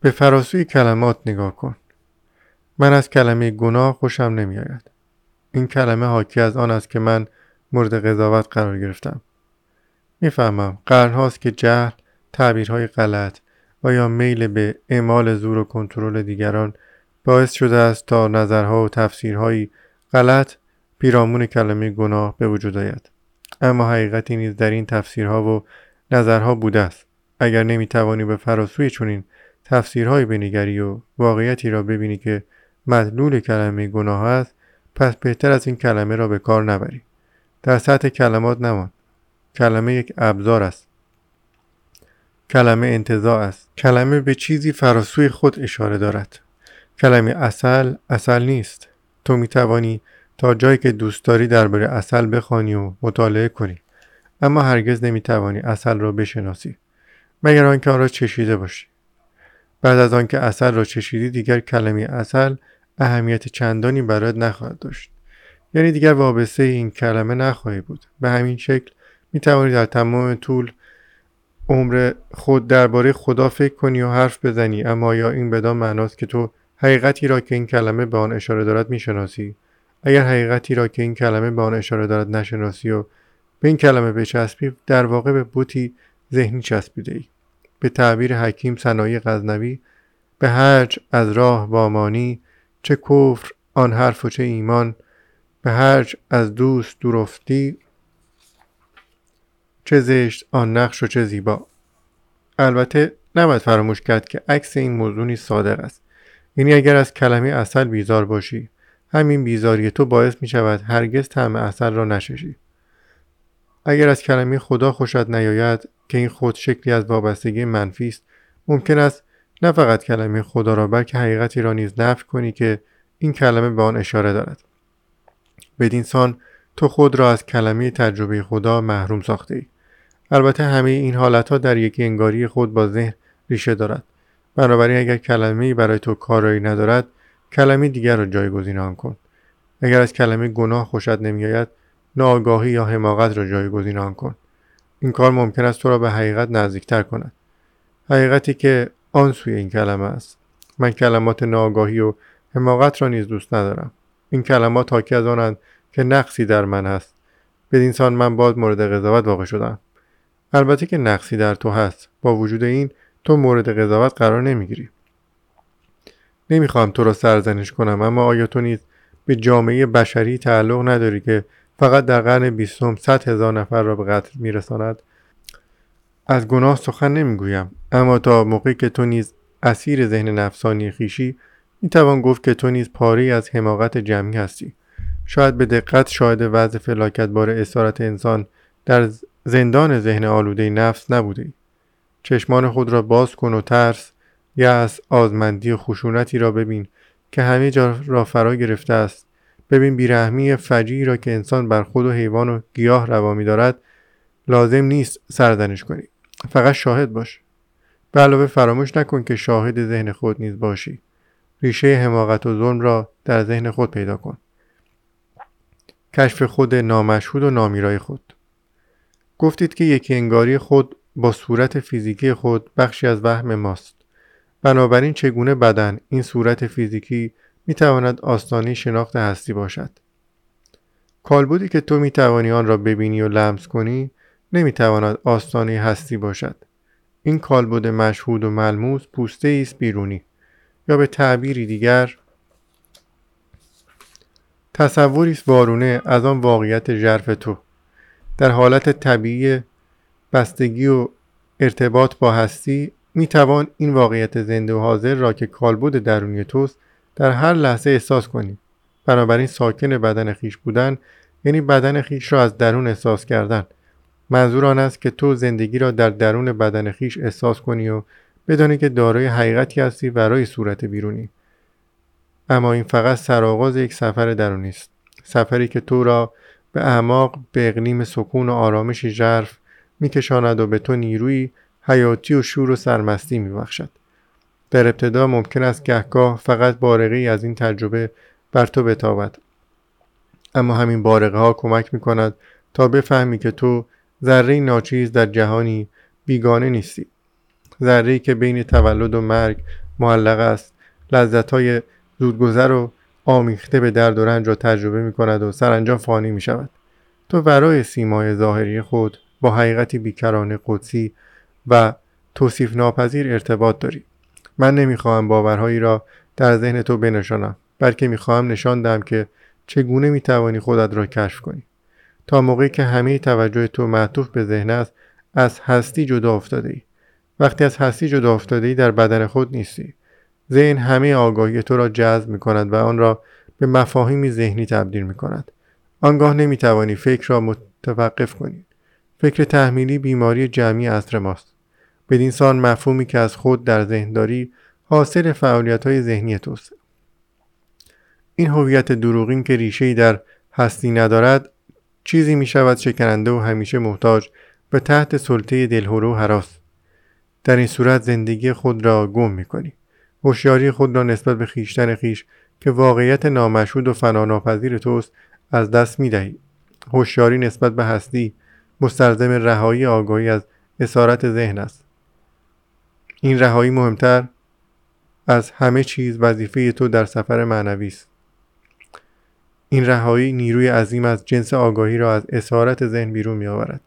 به فراسوی کلمات نگاه کن. من از کلمه گناه خوشم نمیآید. این کلمه حاکی از آن است که من مورد قضاوت قرار گرفتم. می‌فهمم قرنهاست که جهل تعبیرهای غلط و یا میل به اعمال زور و کنترل دیگران باعث شده است تا نظرها و تفسیرهایی غلط پیرامون کلمه گناه به وجود آید. اما حقیقتی نیز در این تفسیرها و نظرها بوده است. اگر نمی‌توانی به فراسوی چنین تفسیرهایی بنگری و واقعیتی را ببینی که مدلول کلمه گناه است پس بهتر از این کلمه را به کار نبری. در سطح کلمات نمان. کلمه یک ابزار است. کلمه انتظاع است. کلمه به چیزی فراسوی خود اشاره دارد. کلمه اصل اصل نیست. تو می توانی تا جایی که دوست داری درباره اصل بخوانی و مطالعه کنی. اما هرگز نمی توانی اصل را بشناسی. مگر آنکه آن را چشیده باشی. بعد از آنکه اصل را چشیدی دیگر کلمه اصل اهمیت چندانی برایت نخواهد داشت. یعنی دیگر وابسته این کلمه نخواهی بود. به همین شکل می توانی در تمام طول عمر خود درباره خدا فکر کنی و حرف بزنی اما یا این بدان معناست که تو حقیقتی را که این کلمه به آن اشاره دارد می‌شناسی. اگر حقیقتی را که این کلمه به آن اشاره دارد نشناسی و به این کلمه بچسبی در واقع به بوتی ذهنی چسبیده ای به تعبیر حکیم صنایع غزنوی به هرچ از راه وامانی چه کفر آن حرف و چه ایمان به هرچ از دوست دورفتی چه زشت آن نقش و چه زیبا. البته نباید فراموش کرد که عکس این موضوع صادق است. یعنی اگر از کلمه اصل بیزار باشی همین بیزاری تو باعث می شود هرگز طعم اصل را نششی. اگر از کلمه خدا خوشت نیاید که این خود شکلی از وابستگی منفی است ممکن است نه فقط کلمه خدا را بلکه حقیقتی را نیز نفی کنی که این کلمه به آن اشاره دارد. بدین سان تو خود را از کلمه تجربه خدا محروم ساخته ای. البته همه این حالت ها در یکی انگاری خود با ذهن ریشه دارد. بنابراین اگر کلمه برای تو کارایی ندارد کلمه دیگر را جایگزین آن کن. اگر از کلمه گناه خوشت نمیآید ناآگاهی یا حماقت را جایگزین آن کن. این کار ممکن است تو را به حقیقت نزدیکتر کند. حقیقتی که آن سوی این کلمه است. من کلمات ناآگاهی و حماقت را نیز دوست ندارم. این کلمات حاکی از آنند که نقصی در من هست. بدین سان من باز مورد قضاوت واقع شدم. البته که نقصی در تو هست. با وجود این تو مورد قضاوت قرار نمی‌گیری. نمی‌خواهم تو را سرزنش کنم اما آیا تو نیز به جامعه بشری تعلق نداری که فقط در قرن بیستم صد هزار نفر را به قتل میرساند. از گناه سخن نمی‌گویم اما تا موقعی که تو نیز اسیر ذهن نفسانی خیشی می‌توان گفت که تو نیز پاره از حماقت جمعی هستی. شاید به دقت شاهد وضع فلاکتبار اسارت انسان در زندان ذهن آلوده نفس نبوده. چشمان خود را باز کن و ترس یأس آزمندی و خشونتی را ببین که همه جا را فرا گرفته است. ببین بیرحمی فجی را که انسان بر خود و حیوان و گیاه روا می دارد لازم نیست سرزنش کنی. فقط شاهد باش. به علاوه فراموش نکن که شاهد ذهن خود نیز باشی. ریشه حماقت و ظلم را در ذهن خود پیدا کن. کشف خود نامشهود و نامیرای خود. گفتید که یکی انگاری خود با صورت فیزیکی خود بخشی از وهم ماست. بنابراین چگونه بدن این صورت فیزیکی می تواند آستانه شناخت هستی باشد. کالبودی که تو می توانی آن را ببینی و لمس کنی نمی تواند آستانه هستی باشد. این کالبد مشهود و ملموس پوسته است بیرونی. یا به تعبیری دیگر تصوری است وارونه از آن واقعیت ژرف تو. در حالت طبیعی بستگی و ارتباط با هستی می توان این واقعیت زنده و حاضر را که کالبد درونی توست در هر لحظه احساس کنی بنابراین ساکن بدن خیش بودن یعنی بدن خیش را از درون احساس کردن. منظور آن است که تو زندگی را در درون بدن خیش احساس کنی و بدانی که دارای حقیقتی هستی برای صورت بیرونی. اما این فقط سرآغاز یک سفر درونی است. سفری که تو را به اعماق به اقلیم سکون و آرامش ژرف میکشاند و به تو نیروی حیاتی و شور و سرمستی میبخشد. در ابتدا ممکن است گهگاه فقط بارقه ای از این تجربه بر تو بتابد. اما همین بارقه ها کمک می کند تا بفهمی که تو ذره ناچیز در جهانی بیگانه نیستی. ذره که بین تولد و مرگ معلق است. لذت های زودگذر و آمیخته به درد و رنج را تجربه می کند و سرانجام فانی می شود تو ورای سیمای ظاهری خود با حقیقتی بیکرانه قدسی و توصیف ناپذیر ارتباط داری. من نمی‌خواهم باورهایی را در ذهن تو بنشانم بلکه می‌خواهم نشان دهم که چگونه می‌توانی خودت را کشف کنی. تا موقعی که همه توجه تو معطوف به ذهن است از هستی جدا افتاده ای وقتی از هستی جدا افتاده ای در بدن خود نیستی. ذهن همه آگاهی تو را جذب می کند و آن را به مفاهیمی ذهنی تبدیل می کند آنگاه نمی توانی فکر را متوقف کنی. فکر تحمیلی بیماری جمعی اصر ماست. بدین سان مفهومی که از خود در ذهن داری حاصل فعالیت های ذهنی توست. این هویت دروغین که ریشه در هستی ندارد چیزی می شود شکننده و همیشه محتاج به تحت سلطه دلهورو حراس. در این صورت زندگی خود را گم می کنی هوشیاری خود را نسبت به خیشتن خیش که واقعیت نامشهود و فناناپذیر توست از دست می دهی هوشیاری نسبت به هستی مستلزم رهایی آگاهی از اسارت ذهن است. این رهایی مهمتر از همه چیز وظیفه تو در سفر معنوی است. این رهایی نیروی عظیم از جنس آگاهی را از اسارت ذهن بیرون می آورد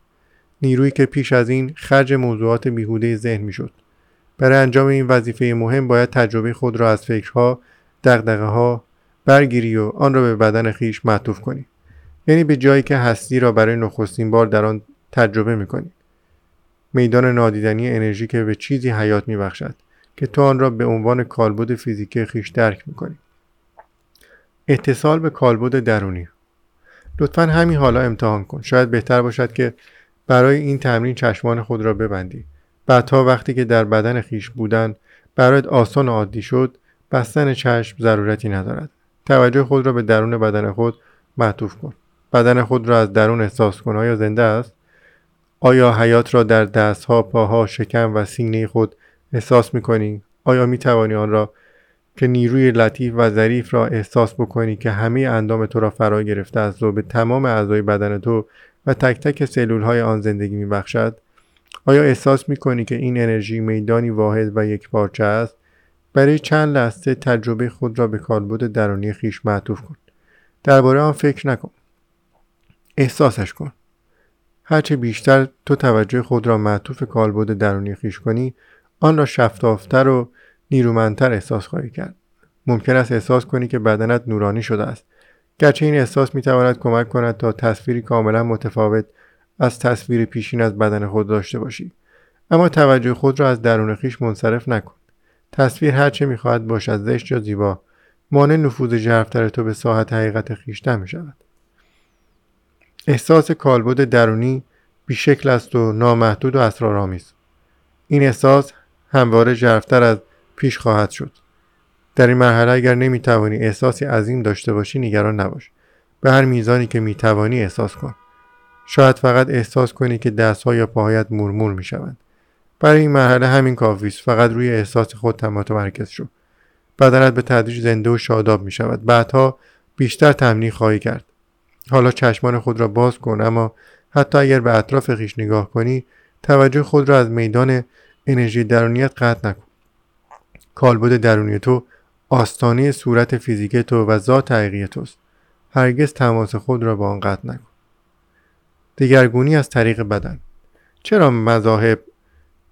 نیرویی که پیش از این خرج موضوعات بیهوده ذهن می شد برای انجام این وظیفه مهم باید تجربه خود را از فکرها دقدقه ها برگیری و آن را به بدن خیش معطوف کنی. یعنی به جایی که هستی را برای نخستین بار در آن تجربه می کنی میدان نادیدنی انرژی که به چیزی حیات می بخشد که تو آن را به عنوان کالبد فیزیکی خیش درک می کنی اتصال به کالبد درونی. لطفا همین حالا امتحان کن. شاید بهتر باشد که برای این تمرین چشمان خود را ببندی. بعدها وقتی که در بدن خیش بودن برایت آسان و عادی شد بستن چشم ضرورتی ندارد. توجه خود را به درون بدن خود معطوف کن. بدن خود را از درون احساس کن. آیا زنده است؟ آیا حیات را در دستها پاها شکم و سینه خود احساس می آیا می توانی آن را که نیروی لطیف و ظریف را احساس بکنی که همه اندام تو را فرا گرفته است و به تمام اعضای بدن تو و تک تک سلول های آن زندگی می بخشد؟ آیا احساس می کنی که این انرژی میدانی واحد و یک پارچه است؟ برای چند لحظه تجربه خود را به کالبد درونی خیش معطوف کن. درباره آن فکر نکن. احساسش کن. هرچه بیشتر تو توجه خود را معطوف کالبد درونی خیش کنی آن را شفافتر و نیرومندتر احساس خواهی کرد. ممکن است احساس کنی که بدنت نورانی شده است. گرچه این احساس می تواند کمک کند تا تصویری کاملا متفاوت از تصویر پیشین از بدن خود داشته باشی. اما توجه خود را از درون خیش منصرف نکن. تصویر هرچه می‌خواهد باشد زشت یا زیبا مانع نفوذ ژرفتر تو به ساحت حقیقت خیشتن می شود احساس کالبد درونی بیشکل است و نامحدود و اسرارآمیز. این احساس همواره ژرفتر از پیش خواهد شد. در این مرحله اگر نمی‌توانی احساسی عظیم داشته باشی نگران نباش. به هر میزانی که می‌توانی احساس کن. شاید فقط احساس کنی که دستها یا پاهایت مرمور می‌شوند. برای این مرحله همین کافی است فقط روی احساس خود متمرکز شو. بدنت به تدریج زنده و شاداب می شود بعدها بیشتر تمرین خواهی کرد. حالا چشمان خود را باز کن اما حتی اگر به اطراف خیش نگاه کنی توجه خود را از میدان انرژی درونیت قطع نکن. کالبد درونی تو آستانه صورت فیزیک تو و ذات حقیقی توست. هرگز تماس خود را با آن قطع نکن. دگرگونی از طریق بدن. چرا مذاهب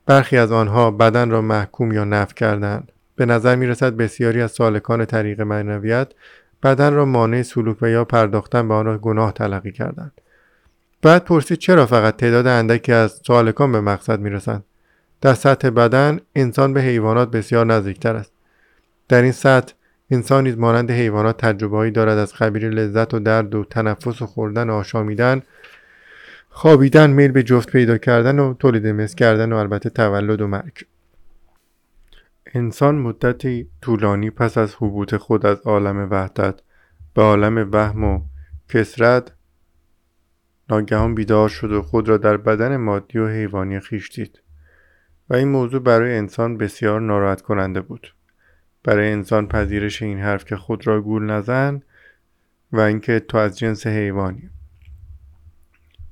برخی از آنها بدن را محکوم یا نف کردند به نظر می رسد بسیاری از سالکان طریق معنویت بدن را مانع سلوک و یا پرداختن به آن را گناه تلقی کردند. بعد پرسید چرا فقط تعداد اندکی از سالکان به مقصد می رسند در سطح بدن انسان به حیوانات بسیار نزدیکتر است. در این سطح انسان نیز مانند حیوانات تجربههایی دارد از خبیر لذت و درد و تنفس و خوردن و آشامیدن خوابیدن میل به جفت پیدا کردن و تولید مثل کردن و البته تولد و مرگ. انسان مدتی طولانی پس از حبوط خود از عالم وحدت به عالم وهم و کسرت ناگهان بیدار شد و خود را در بدن مادی و حیوانی خیش دید. و این موضوع برای انسان بسیار ناراحت کننده بود. برای انسان پذیرش این حرف که خود را گول نزن و اینکه تو از جنس حیوانی.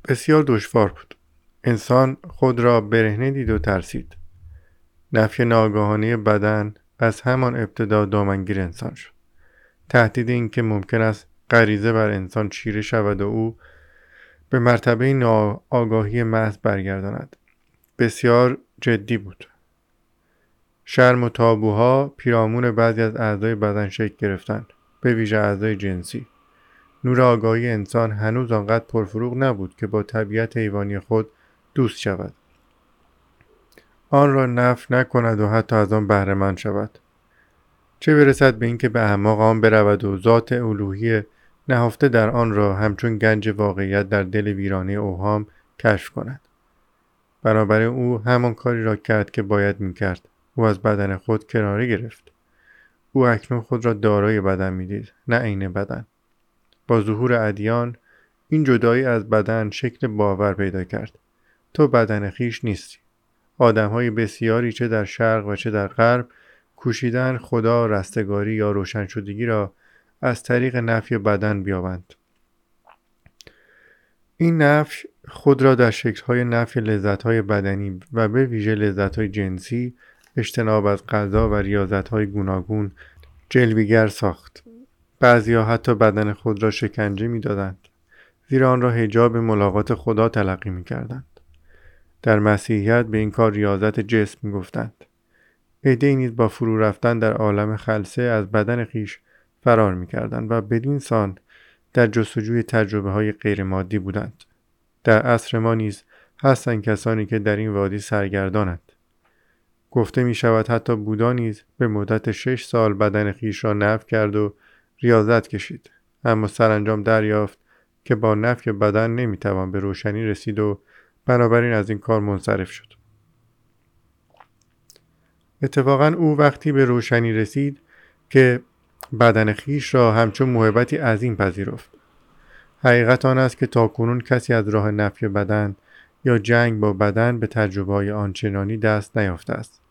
بسیار دشوار بود. انسان خود را برهنه دید و ترسید. نفی ناگاهانه بدن از همان ابتدا دامنگیر انسان شد. تهدید اینکه ممکن است غریزه بر انسان چیره شود و او به مرتبه ناآگاهی محض برگرداند. بسیار جدی بود. شرم و تابوها پیرامون بعضی از اعضای بدن شکل گرفتند به ویژه اعضای جنسی. نور آگاهی انسان هنوز آنقدر پرفروغ نبود که با طبیعت حیوانی خود دوست شود. آن را نف نکند و حتی از آن بهرهمند شود. چه برسد به اینکه به احماق آن برود و ذات الوهی نهفته در آن را همچون گنج واقعیت در دل ویرانه اوهام کشف کند. بنابراین او همان کاری را کرد که باید می‌کرد. او از بدن خود کناره گرفت. او اکنون خود را دارای بدن می‌دید نه عین بدن. با ظهور ادیان این جدایی از بدن شکل باور پیدا کرد. تو بدن خیش نیستی. آدم های بسیاری چه در شرق و چه در غرب کوشیدن خدا رستگاری یا روشن شدگی را از طریق نفی بدن بیابند این نفی خود را در شکلهای نفی لذتهای بدنی و به ویژه لذتهای جنسی اجتناب از غذا و ریاضتهای گوناگون جلویگر ساخت بعضیها حتی بدن خود را شکنجه می‌دادند زیرا آن را هجاب ملاقات خدا تلقی می کردند. در مسیحیت به این کار ریاضت جسم گفتند. عده نیز با فرو رفتن در عالم خلصه از بدن خیش فرار می کردند و بدین سان در جستجوی تجربه های غیر مادی بودند. در عصر ما نیز هستند کسانی که در این وادی سرگردانند. گفته می شود حتی بودا نیز به مدت شش سال بدن خیش را نف کرد و ریاضت کشید اما سرانجام دریافت که با نفی بدن نمی‌توان به روشنی رسید و بنابراین از این کار منصرف شد. اتفاقا او وقتی به روشنی رسید که بدن خیش را همچون محبتی عظیم پذیرفت. حقیقت آن است که تاکنون کسی از راه نفی بدن یا جنگ با بدن به تجربه های آنچنانی دست نیافته است.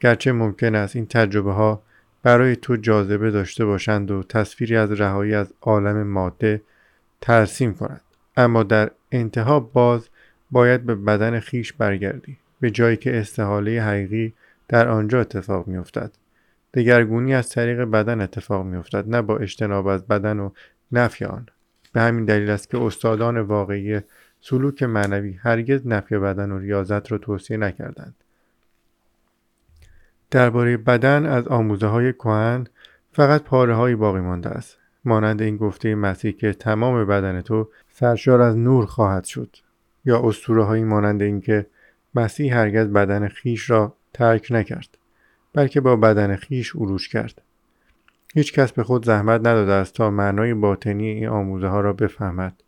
گرچه ممکن است این تجربه ها برای تو جاذبه داشته باشند و تصویری از رهایی از عالم ماده ترسیم کنند. اما در انتها باز باید به بدن خیش برگردی به جایی که استحاله حقیقی در آنجا اتفاق میافتد. دگرگونی از طریق بدن اتفاق میافتد نه با اجتناب از بدن و نفی آن. به همین دلیل است که استادان واقعی سلوک معنوی هرگز نفی بدن و ریاضت را توصیه نکردند. درباره بدن از آموزه های کهن فقط پاره هایی باقی مانده است. مانند این گفته مسیح که تمام بدن تو سرشار از نور خواهد شد. یا اسطوره هایی مانند اینکه مسیح هرگز بدن خیش را ترک نکرد بلکه با بدن خیش عروج کرد. هیچ کس به خود زحمت نداده است تا معنای باطنی این آموزه ها را بفهمد.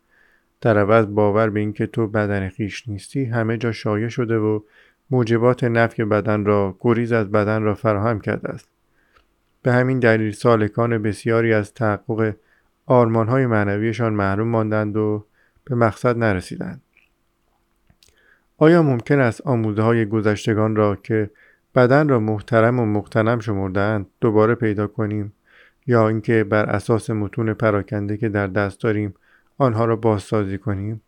در عوض باور به اینکه تو بدن خیش نیستی همه جا شایع شده و موجبات نفی بدن را گریز از بدن را فراهم کرده است. به همین دلیل سالکان بسیاری از تحقق آرمانهای معنویشان محروم ماندند و به مقصد نرسیدند. آیا ممکن است آموزه های گذشتگان را که بدن را محترم و مقتنم شمردند دوباره پیدا کنیم یا اینکه بر اساس متون پراکنده که در دست داریم آنها را بازسازی کنیم؟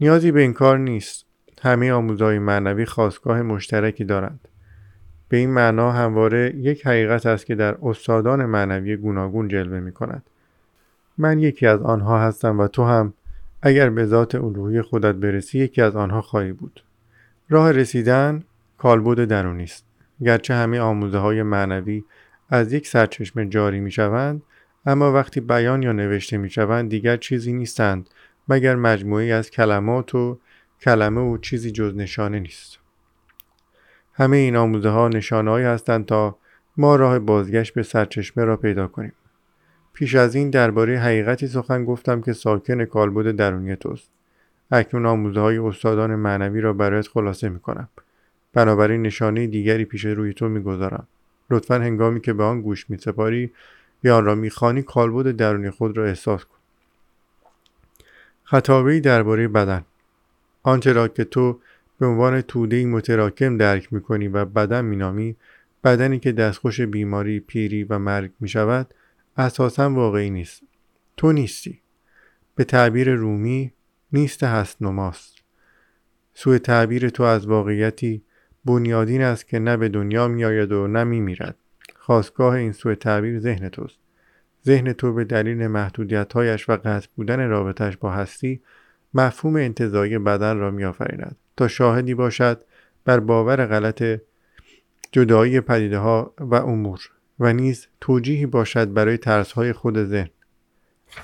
نیازی به این کار نیست. همه آموزهای معنوی خواستگاه مشترکی دارند. به این معنا همواره یک حقیقت است که در استادان معنوی گوناگون جلوه می کند من یکی از آنها هستم و تو هم اگر به ذات الوهی خودت برسی یکی از آنها خواهی بود. راه رسیدن کالبد درونی است. گرچه همه آموزه های معنوی از یک سرچشمه جاری می شوند اما وقتی بیان یا نوشته می شوند دیگر چیزی نیستند مگر مجموعی از کلمات و کلمه و چیزی جز نشانه نیست. همه این آموزه ها نشانه هستند تا ما راه بازگشت به سرچشمه را پیدا کنیم. پیش از این درباره حقیقتی سخن گفتم که ساکن کالبد درونی توست. اکنون آموزه های استادان معنوی را برایت خلاصه می کنم بنابراین نشانه دیگری پیش روی تو می‌گذارم. لطفا هنگامی که به آن گوش می سپاری یا آن را می‌خوانی کالبد درونی خود را احساس کن. خطابه درباره بدن. آنچه را که تو به عنوان توده متراکم درک می‌کنی و بدن مینامی بدنی که دستخوش بیماری پیری و مرگ می شود اساسا واقعی نیست. تو نیستی. به تعبیر رومی نیست هست نماست. سوء تعبیر تو از واقعیتی بنیادین است که نه به دنیا میآید و نه میمیرد. خواستگاه این سوء تعبیر ذهن توست. ذهن تو به دلیل محدودیتهایش و قطع بودن رابطش با هستی مفهوم انتظایی بدن را میآفریند. تا شاهدی باشد بر باور غلط جدایی پدیده ها و امور. و نیز توجیهی باشد برای ترس های خود ذهن.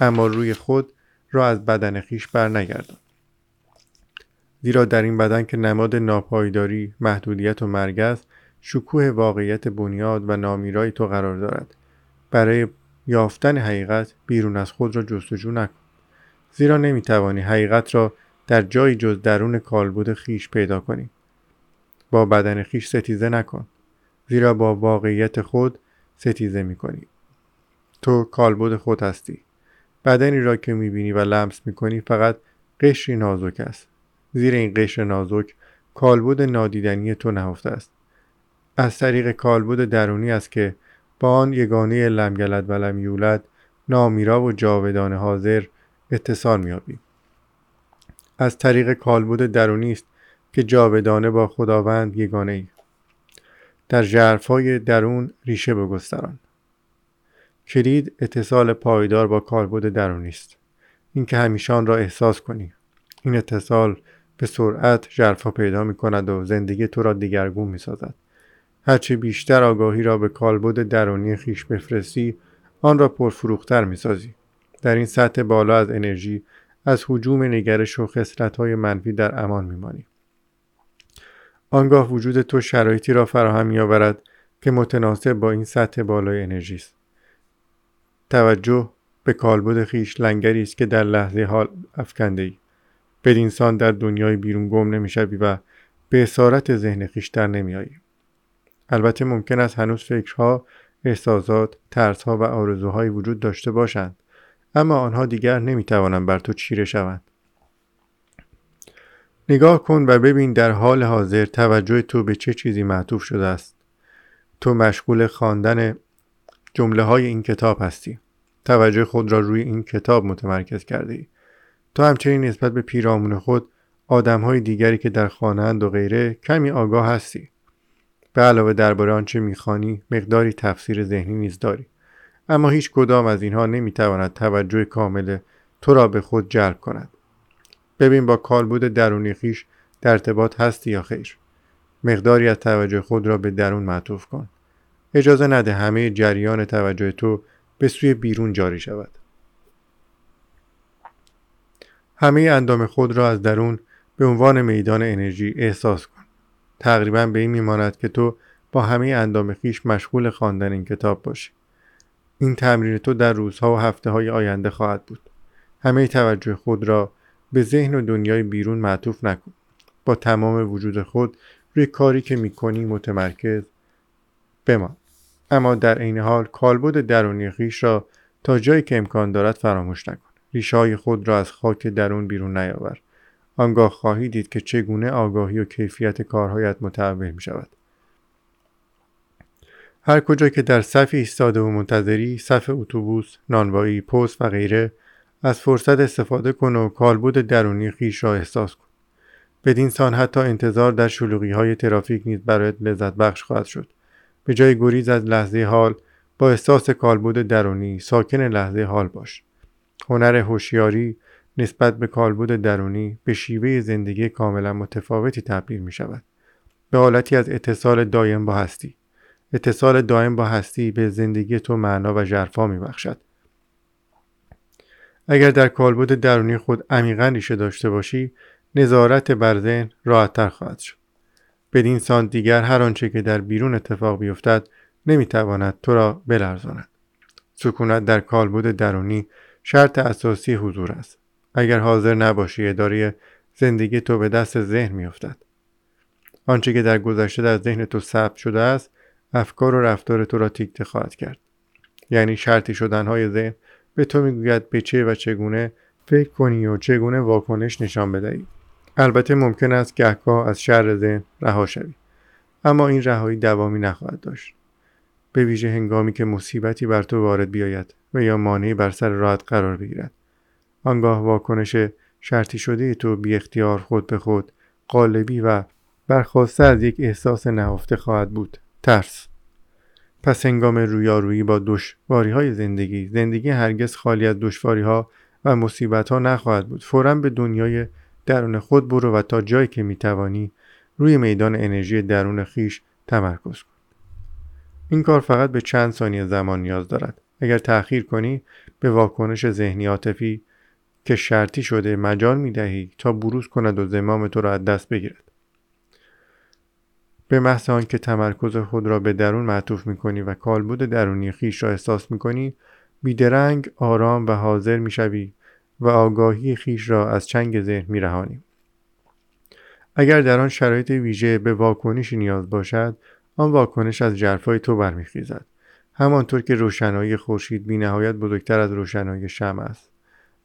اما روی خود را از بدن خیش برنگردان. زیرا در این بدن که نماد ناپایداری محدودیت و مرگ است شکوه واقعیت بنیاد و نامیرای تو قرار دارد. برای یافتن حقیقت بیرون از خود را جستجو نکن. زیرا نمی‌توانی حقیقت را در جایی جز درون کالبد خیش پیدا کنی. با بدن خیش ستیزه نکن. زیرا با واقعیت خود ستیزه می‌کنی. تو کالبد خود هستی. بدنی را که می‌بینی و لمس می‌کنی فقط قشری نازک است. زیر این قشر نازک کالبد نادیدنی تو نهفته است. از طریق کالبد درونی است که با آن یگانه لمگلد و لم یولد نامیرا و جاودان حاضر اتصال میابی از طریق کالبد درونی است که جاودانه با خداوند یگانه ای در ژرفهای درون ریشه بگستران کلید اتصال پایدار با کالبد درونی است اینکه همیشه آن را احساس کنی این اتصال به سرعت ژرفا پیدا می کند و زندگی تو را دیگرگون می سازد. هرچه بیشتر آگاهی را به کالبد درونی خیش بفرستی آن را پرفروختر می سازی. در این سطح بالا از انرژی از حجوم نگرش و های منفی در امان میمانی آنگاه وجود تو شرایطی را فراهم میآورد که متناسب با این سطح بالای انرژی است. توجه به کالبد خیش لنگری است که در لحظه حال افکنده ای بدینسان در دنیای بیرون گم نمی‌شوی و به اسارت ذهن خیش در نمیایی البته ممکن است هنوز فکرها احساسات ترسها و آرزوهایی وجود داشته باشند اما آنها دیگر نمی‌توانند بر تو چیره شوند. نگاه کن و ببین در حال حاضر توجه تو به چه چیزی معطوف شده است. تو مشغول خواندن جمله های این کتاب هستی. توجه خود را روی این کتاب متمرکز کرده ای تو همچنین نسبت به پیرامون خود آدم های دیگری که در خانهاند و غیره کمی آگاه هستی. به علاوه درباره آنچه می‌خوانی مقداری تفسیر ذهنی نیز داری. اما هیچ کدام از اینها نمی‌تواند توجه کامل تو را به خود جلب کند. ببین با کالبود درونی خیش در ارتباط هستی یا خیر. مقداری از توجه خود را به درون معطوف کن. اجازه نده همه جریان توجه تو به سوی بیرون جاری شود. همه اندام خود را از درون به عنوان میدان انرژی احساس کن. تقریبا به این میماند که تو با همه اندام خیش مشغول خواندن این کتاب باشی. این تمرین تو در روزها و هفته های آینده خواهد بود. همه توجه خود را به ذهن و دنیای بیرون معطوف نکن. با تمام وجود خود روی کاری که می‌کنی متمرکز بمان. اما در عین حال کالبد درونی خیش را تا جایی که امکان دارد فراموش نکن. ریشه های خود را از خاک درون بیرون نیاور. آنگاه خواهی دید که چگونه آگاهی و کیفیت کارهایت متحول می شود هر کجا که در صف ایستاده و منتظری صف اتوبوس نانوایی پست و غیره از فرصت استفاده کن و کالبد درونی خیش را احساس کن. بدین سان حتی انتظار در شلوغی های ترافیک نیز برایت لذت بخش خواهد شد. به جای گریز از لحظه حال با احساس کالبد درونی ساکن لحظه حال باش. هنر هوشیاری نسبت به کالبد درونی به شیوه زندگی کاملا متفاوتی تبدیل می شود به حالتی از اتصال دایم با هستی. اتصال دائم با هستی به زندگی تو معنا و ژرفا میبخشد. اگر در کالبد درونی خود عمیقا ریشه داشته باشی نظارت بر ذهن راحتتر خواهد شد. بدین سان دیگر هر آنچه که در بیرون اتفاق بیفتد نمی‌تواند تو را بلرزاند. سکونت در کالبد درونی شرط اساسی حضور است. اگر حاضر نباشی اداره زندگی تو به دست ذهن میافتد. آنچه که در گذشته در ذهن تو ثبت شده است افکار و رفتار تو را تیکته خواهد کرد. یعنی شرطی شدنهای ذهن به تو می‌گوید به چه و چگونه فکر کنی و چگونه واکنش نشان بدهی. البته ممکن است گهگاه از شر ذهن رها شوی اما این رهایی دوامی نخواهد داشت. به ویژه هنگامی که مصیبتی بر تو وارد بیاید و یا مانعی بر سر راحت قرار بگیرد. آنگاه واکنش شرطی شده تو بی اختیار خود به خود قالبی و برخواسته از یک احساس نهفته خواهد بود. ترس. پس هنگام رویارویی با دشواری های زندگی زندگی هرگز خالی از دشواری ها و مصیبت ها نخواهد بود. فورا به دنیای درون خود برو و تا جایی که می‌توانی روی میدان انرژی درون خیش تمرکز کن. این کار فقط به چند ثانیه زمان نیاز دارد. اگر تأخیر کنی به واکنش ذهنی عاطفی که شرطی شده مجال می دهی تا بروز کند و زمام تو را از دست بگیرد. به محض که تمرکز خود را به درون معطوف می کنی و کالبد درونی خیش را احساس می کنی بیدرنگ آرام و حاضر می شوی و آگاهی خیش را از چنگ ذهن می رهانی. اگر در آن شرایط ویژه به واکنشی نیاز باشد آن واکنش از جرفای تو برمیخیزد. همانطور که روشنایی خورشید بینهایت بزرگتر از روشنایی شمع است.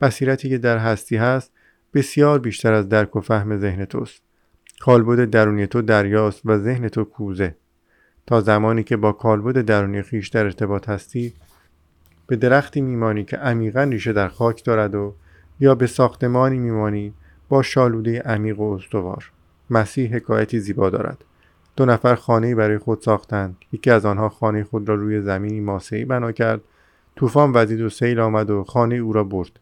بصیرتی که در هستی هست بسیار بیشتر از درک و فهم ذهن توست. کالبد درونی تو دریاست و ذهن تو کوزه. تا زمانی که با کالبد درونی خیش در ارتباط هستی به درختی میمانی که عمیقا ریشه در خاک دارد و یا به ساختمانی میمانی با شالوده عمیق و استوار. مسیح حکایتی زیبا دارد. دو نفر خانه برای خود ساختند. یکی از آنها خانه خود را روی زمینی ماسهای بنا کرد. طوفان وزید و سیل آمد و خانه او را برد.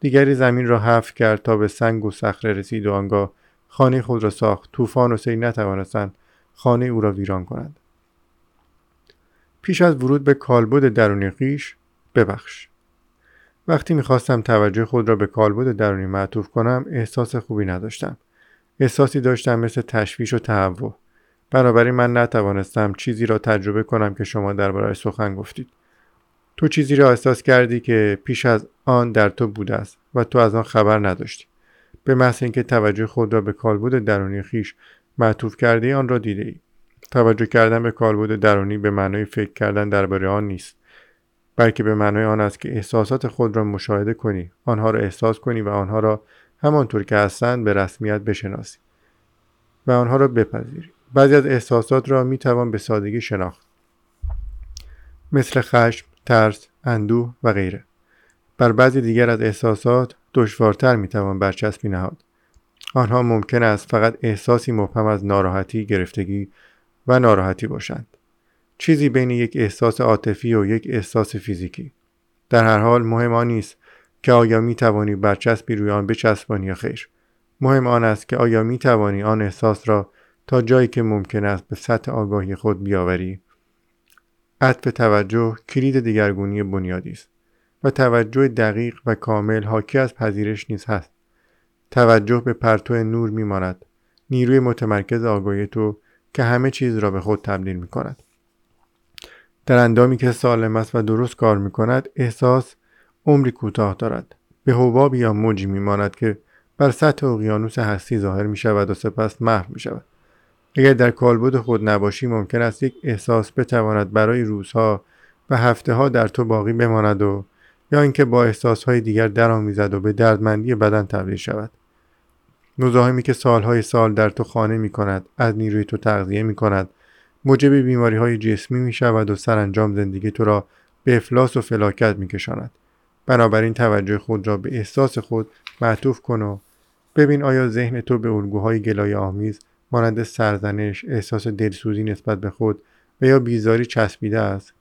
دیگری زمین را حفر کرد تا به سنگ و صخره رسید و آنگاه خانه خود را ساخت. طوفان و سیل نتوانستند خانه او را ویران کنند. پیش از ورود به کالبد درونی خیش ببخش. وقتی می‌خواستم توجه خود را به کالبد درونی معطوف کنم احساس خوبی نداشتم. احساسی داشتم مثل تشویش و تهوع. بنابراین من نتوانستم چیزی را تجربه کنم که شما درباره سخن گفتید. تو چیزی را احساس کردی که پیش از آن در تو بوده است و تو از آن خبر نداشتی. به محض اینکه توجه خود را به کالبد درونی خیش معطوف کرده آن را دیده ای. توجه کردن به کالبد درونی به معنای فکر کردن درباره آن نیست بلکه به معنای آن است که احساسات خود را مشاهده کنی آنها را احساس کنی و آنها را همانطور که هستند به رسمیت بشناسی و آنها را بپذیری. بعضی از احساسات را می توان به سادگی شناخت. مثل خشم، ترس، اندوه و غیره. بر بعضی دیگر از احساسات دشوارتر می توان برچسبی نهاد. آنها ممکن است فقط احساسی مبهم از ناراحتی، گرفتگی و ناراحتی باشند. چیزی بین یک احساس عاطفی و یک احساس فیزیکی. در هر حال مهم آن نیست که آیا می توانی برچسبی روی آن بچسبانی یا خیر. مهم آن است که آیا می توانی آن احساس را تا جایی که ممکن است به سطح آگاهی خود بیاوری. عطف توجه کلید دیگرگونی بنیادی است. و توجه دقیق و کامل حاکی از پذیرش نیز هست. توجه به پرتو نور میماند. نیروی متمرکز آگاهی تو که همه چیز را به خود تبدیل می کند. در اندامی که سالم است و درست کار می کند احساس عمری کوتاه دارد. به حبابی یا موجی میماند که بر سطح اقیانوس هستی ظاهر می شود و سپس محو می شود اگر در کالبد خود نباشی ممکن است یک احساس بتواند برای روزها و هفته ها در تو باقی بماند و یا اینکه با احساسهای دیگر درآمیزد و به دردمندی بدن تبدیل شود. مزاحمی که سالهای سال در تو خانه می کند از نیروی تو تغذیه می کند موجب بیماری های جسمی می شود و سرانجام زندگی تو را به افلاس و فلاکت می کشاند. بنابراین توجه خود را به احساس خود معطوف کن و ببین آیا ذهن تو به الگوهای گلای آمیز مانند سرزنش احساس دلسوزی نسبت به خود و یا بیزاری چسبیده است.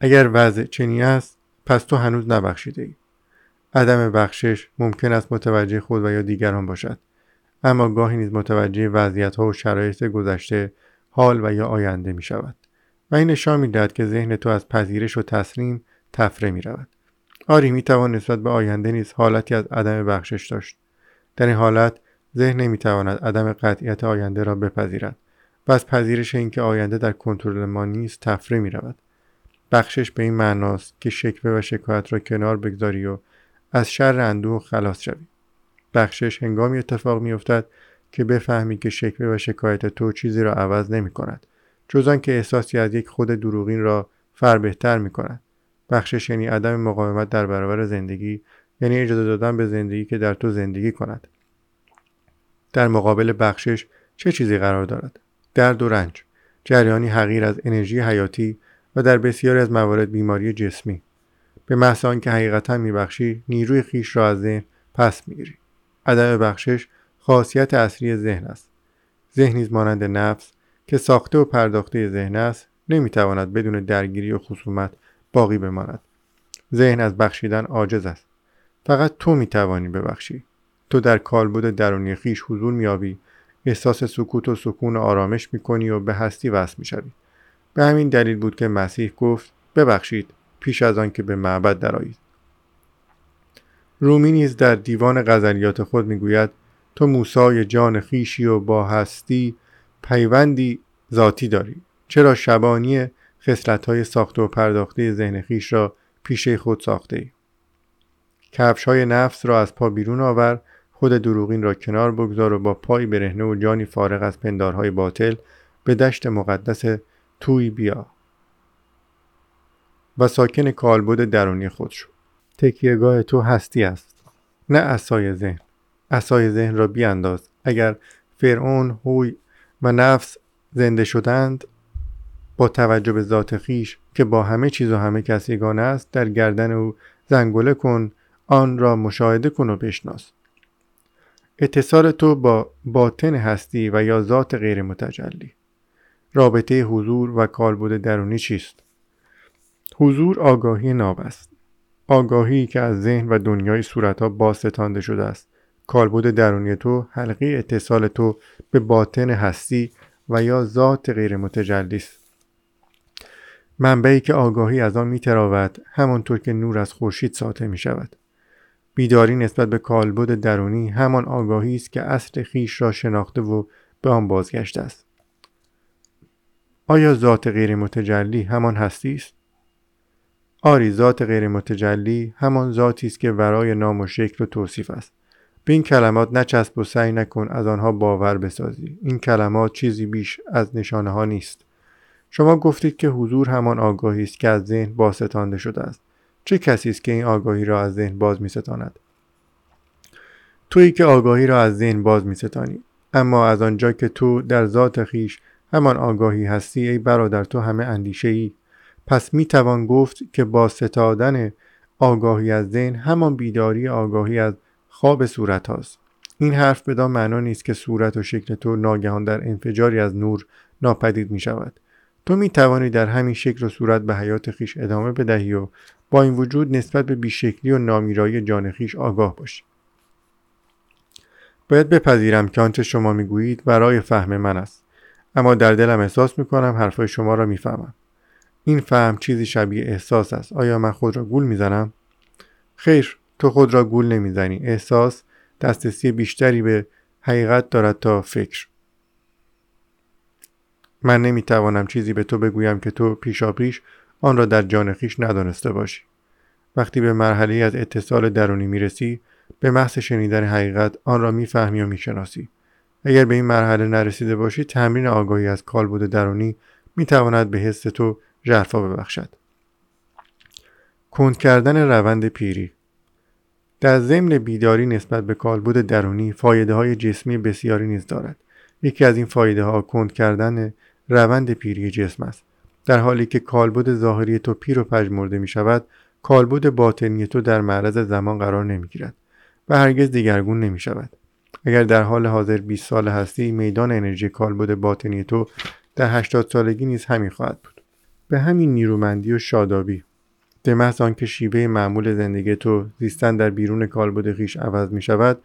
اگر وضع چنین است پس تو هنوز نبخشیده ای عدم بخشش ممکن است متوجه خود و یا دیگران باشد. اما گاهی نیز متوجه وضعیت ها و شرایط گذشته حال و یا آینده می شود و این نشان می دهد که ذهن تو از پذیرش و تسلیم تفره می رود آری می توان نسبت به آینده نیز حالتی از عدم بخشش داشت. در این حالت ذهن نمی‌تواند عدم قطعیت آینده را بپذیرد و از پذیرش اینکه آینده در کنترل ما نیست تفره می رود. بخشش به این معناست که شکوه و شکایت را کنار بگذاری و از شر اندوه خلاص شوی. بخشش هنگامی اتفاق می افتد که بفهمی که شکوه و شکایت تو چیزی را عوض نمی کند جز که احساسی از یک خود دروغین را فر بهتر می کند. بخشش یعنی عدم مقاومت در برابر زندگی یعنی اجازه دادن به زندگی که در تو زندگی کند در مقابل بخشش چه چیزی قرار دارد درد و رنج جریانی حقیر از انرژی حیاتی و در بسیاری از موارد بیماری جسمی. به محض آنکه حقیقتا میبخشی نیروی خیش را از ذهن پس می‌گیری. عدم بخشش خاصیت اصلی ذهن است. ذهنی مانند نفس که ساخته و پرداخته ذهن است نمی‌تواند بدون درگیری و خصومت باقی بماند. ذهن از بخشیدن عاجز است. فقط تو می‌توانی ببخشی. تو در کالبد درونی خیش حضور میابی احساس سکوت و سکون و آرامش می‌کنی و به هستی وصل می‌شوی. به همین دلیل بود که مسیح گفت ببخشید پیش از آن که به معبد درآیید. رومی نیز در دیوان غزلیات خود می‌گوید تو موسای جان خیشی و با هستی پیوندی ذاتی داری چرا شبانی خسلت های ساخته و پرداخته ذهن خیش را پیشه خود ساخته ای؟ کفش های نفس را از پا بیرون آور خود دروغین را کنار بگذار و با پای برهنه و جانی فارغ از پندارهای باطل به دشت مقدس توی بیا. و ساکن کالبد درونی خود شو. تکیهگاه تو هستی است. نه اسای ذهن. اسای ذهن را بیانداز. اگر فرعون هوی و نفس زنده شدند با توجه به ذات خیش که با همه چیز و همه کس یگانه است در گردن او زنگوله کن آن را مشاهده کن و بشناس. اتصال تو با باطن هستی و یا ذات غیر متجلی. رابطه حضور و کالبد درونی چیست؟ حضور آگاهی ناب است. آگاهی که از ذهن و دنیای صورتها باز ستانده شده است. کالبد درونی تو حلقه اتصال تو به باطن هستی و یا ذات غیر متجلی است. منبعی که آگاهی از آن میتراود همانطور که نور از خورشید ساطع می شود بیداری نسبت به کالبد درونی همان آگاهی است که اصل خیش را شناخته و به آن بازگشته است. آیا ذات غیر متجلی همان هستی است؟ آری ذات غیر متجلی همان ذاتی است که ورای نام و شکل و توصیف است. به این کلمات نچسب و سعی نکن از آنها باور بسازی. این کلمات چیزی بیش از نشانه ها نیست. شما گفتید که حضور همان آگاهی است که از ذهن باستانده شده است. چه کسی است که این آگاهی را از ذهن باز می ستاند؟ تویی که آگاهی را از ذهن باز می ستانی. اما از آنجا که تو در ذات خیش همان آگاهی هستی ای برادر تو همه اندیشه ای پس می توان گفت که با ستادن آگاهی از ذهن همان بیداری آگاهی از خواب صورت هاست. این حرف بدان معنا نیست که صورت و شکل تو ناگهان در انفجاری از نور ناپدید می شود. تو می توانی در همین شکل و صورت به حیات خیش ادامه بدهی و با این وجود نسبت به بیشکلی و نامیرایی جان خیش آگاه باشی. باید بپذیرم که آنچه شما می‌گویید برای فهم من است اما در دلم احساس می‌کنم حرفهای شما را می‌فهمم. این فهم چیزی شبیه احساس است. آیا من خود را گول می‌زنم؟ خیر تو خود را گول نمی‌زنی. احساس دسترسی بیشتری به حقیقت دارد تا فکر. من نمی‌توانم چیزی به تو بگویم که تو پیشا پیش آن را در جان خیش ندانسته باشی. وقتی به مرحله از اتصال درونی می‌رسی به محض شنیدن حقیقت آن را می‌فهمی و می‌شناسی. اگر به این مرحله نرسیده باشی تمرین آگاهی از کالبد درونی می‌تواند به حس تو ژرفا ببخشد. کند کردن روند پیری در ضمن بیداری نسبت به کالبد درونی فایده های جسمی بسیاری نیز دارد. یکی از این فایده ها کند کردن روند پیری جسم است. در حالی که کالبد ظاهری تو پیر و پژمرده می شود کالبد باطنی تو در معرض زمان قرار نمی گیرد و هرگز دیگرگون نمی شود اگر در حال حاضر 20 سال هستی میدان انرژی کالبد باطنی تو در 80 سالگی نیز همین خواهد بود. به همین نیرومندی و شادابی. به محض آنکه شیوه معمول زندگی تو زیستن در بیرون کالبد خیش عوض می شود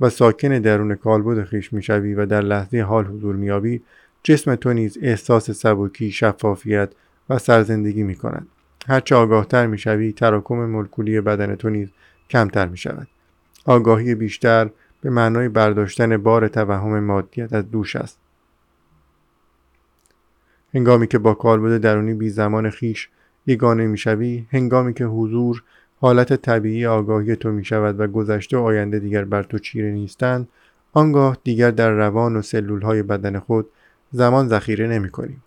و ساکن درون کالبد خیش می شوی و در لحظه حال حضور میابی جسم تو نیز احساس سبکی شفافیت و سرزندگی می کند هرچه آگاهتر می شوی تراکم ملکولی بدن تو نیز کمتر می شود آگاهی بیشتر به معنای برداشتن بار توهم مادیت از دوش است هنگامی که با کالبد درونی بی زمان خیش یگانه می‌شوی هنگامی که حضور حالت طبیعی آگاهی تو می شود و گذشته و آینده دیگر بر تو چیره نیستند آنگاه دیگر در روان و سلول های بدن خود زمان ذخیره نمی کنیم.